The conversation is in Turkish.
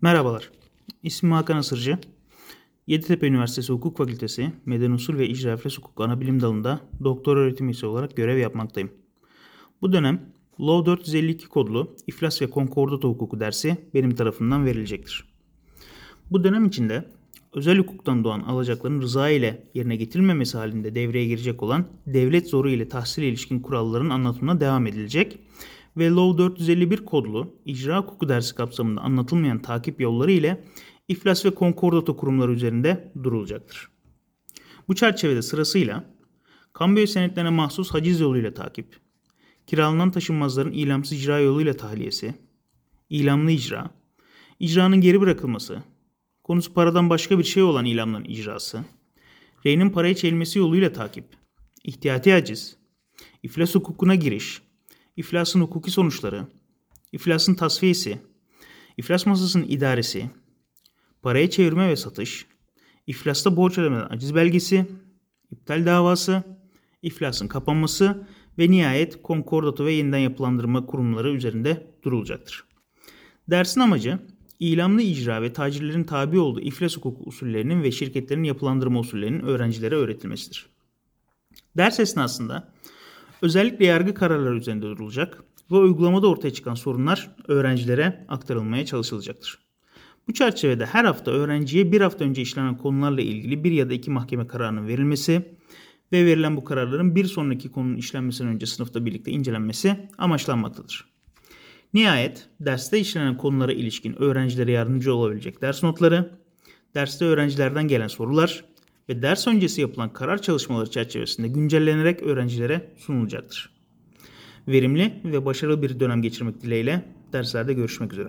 Merhabalar. İsmim Hakan Asırcı. Yeditepe Üniversitesi Hukuk Fakültesi Medeni Usul ve İcra İflas Hukuk Anabilim Dalı'nda doktor öğretim üyesi olarak görev yapmaktayım. Bu dönem Law 452 kodlu İflas ve Konkordato Hukuku dersi benim tarafından verilecektir. Bu dönem içinde özel hukuktan doğan alacakların rıza ile yerine getirilmemesi halinde devreye girecek olan devlet zoru ile tahsile ilişkin kuralların anlatımına devam edilecek ve Law 451 kodlu icra hukuku dersi kapsamında anlatılmayan takip yolları ile iflas ve konkordato kurumları üzerinde durulacaktır. Bu çerçevede sırasıyla kambiyo senetlerine mahsus haciz yoluyla takip, kiralanan taşınmazların ilamsız icra yoluyla tahliyesi, ilamlı icra, icranın geri bırakılması, konusu paradan başka bir şey olan ilamların icrası, reynin paraya çevrilmesi yoluyla takip, ihtiyati haciz, iflas hukukuna giriş, iflasın hukuki sonuçları, iflasın tasfiyesi, iflas masasının idaresi, paraya çevirme ve satış, iflasta borç ödemeden aciz belgesi, iptal davası, iflasın kapanması ve nihayet konkordato ve yeniden yapılandırma kurumları üzerinde durulacaktır. Dersin amacı ilamlı icra ve tacirlerin tabi olduğu iflas hukuku usullerinin ve şirketlerin yapılandırma usullerinin öğrencilere öğretilmesidir. Ders esnasında özellikle yargı kararları üzerinde durulacak ve uygulamada ortaya çıkan sorunlar öğrencilere aktarılmaya çalışılacaktır. Bu çerçevede her hafta öğrenciye bir hafta önce işlenen konularla ilgili bir ya da iki mahkeme kararının verilmesi ve verilen bu kararların bir sonraki konunun işlenmesinden önce sınıfta birlikte incelenmesi amaçlanmaktadır. Nihayet derste işlenen konulara ilişkin öğrencilere yardımcı olabilecek ders notları, derste öğrencilerden gelen sorular ve ders öncesi yapılan karar çalışmaları çerçevesinde güncellenerek öğrencilere sunulacaktır. Verimli ve başarılı bir dönem geçirmek dileğiyle derslerde görüşmek üzere.